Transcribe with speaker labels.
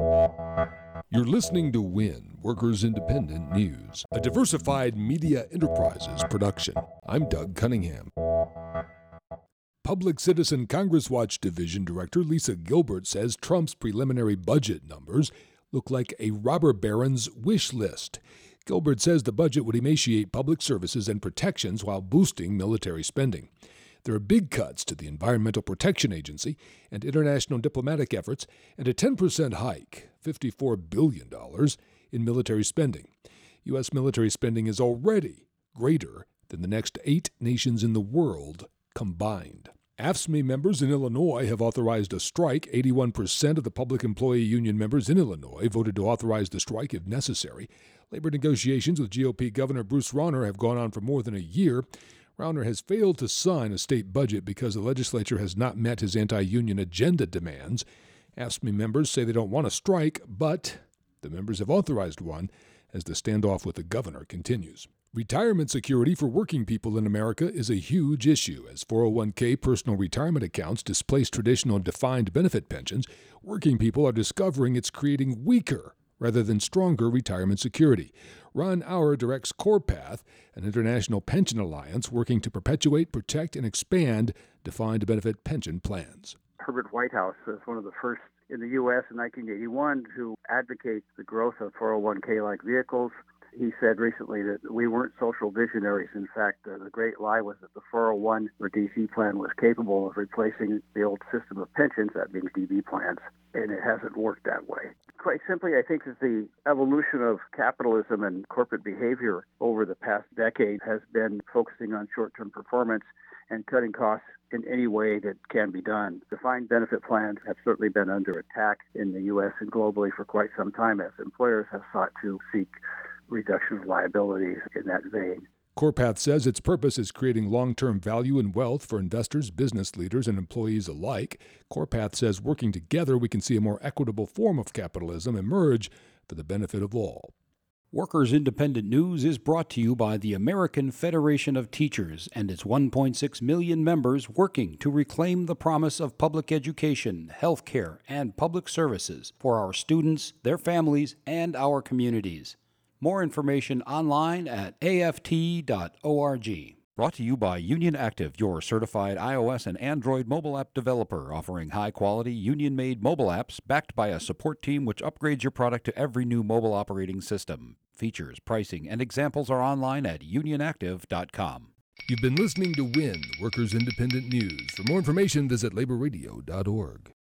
Speaker 1: You're listening to WIN, Workers Independent News, a diversified media enterprises production. I'm Doug Cunningham. Public Citizen Congress Watch Division Director Lisa Gilbert says Trump's preliminary budget numbers look like a robber baron's wish list. Gilbert says the budget would emaciate public services and protections while boosting military spending. There are big cuts to the Environmental Protection Agency and international diplomatic efforts, and a 10% hike, $54 billion, in military spending. U.S. military spending is already greater than the next eight nations in the world combined. AFSCME members in Illinois have authorized a strike. 81% of the public employee union members in Illinois voted to authorize the strike if necessary. Labor negotiations with GOP Governor Bruce Rauner have gone on for more than a year. Rauner has failed to sign a state budget because the legislature has not met his anti union agenda demands. AFSCME members say they don't want a strike, but the members have authorized one as the standoff with the governor continues. Retirement security for working people in America is a huge issue. As 401k personal retirement accounts displace traditional defined benefit pensions, working people are discovering it's creating weaker rather than stronger retirement security. Ron Auer directs CorePath, an international pension alliance working to perpetuate, protect, and expand defined benefit pension plans.
Speaker 2: Herbert Whitehouse was one of the first in the U.S. in 1981 to advocate the growth of 401k like vehicles he said recently that we weren't social visionaries. In fact, uh, the great lie was that the 401 or DC plan was capable of replacing the old system of pensions, that means DB plans, and it hasn't worked that way. Quite simply, I think that the evolution of capitalism and corporate behavior over the past decade has been focusing on short term performance and cutting costs in any way that can be done. Defined benefit plans have certainly been under attack in the U.S. and globally for quite some time as employers have sought to seek reduction of liabilities in that vein.
Speaker 1: CorePath says its purpose is creating long term value and wealth for investors, business leaders, and employees alike. CorePath says working together, we can see a more equitable form of capitalism emerge for the benefit of all.
Speaker 3: Workers Independent News is brought to you by the American Federation of Teachers and its 1.6 million members working to reclaim the promise of public education, health care, and public services for our students, their families, and our communities. More information online at aft.org. Brought to you by Union Active, your certified iOS and Android mobile app developer, offering high quality, union made mobile apps backed by a support team which upgrades your product to every new mobile operating system. Features, pricing, and examples are online at unionactive.com.
Speaker 1: You've been listening to WIN, Workers Independent News. For more information, visit laborradio.org.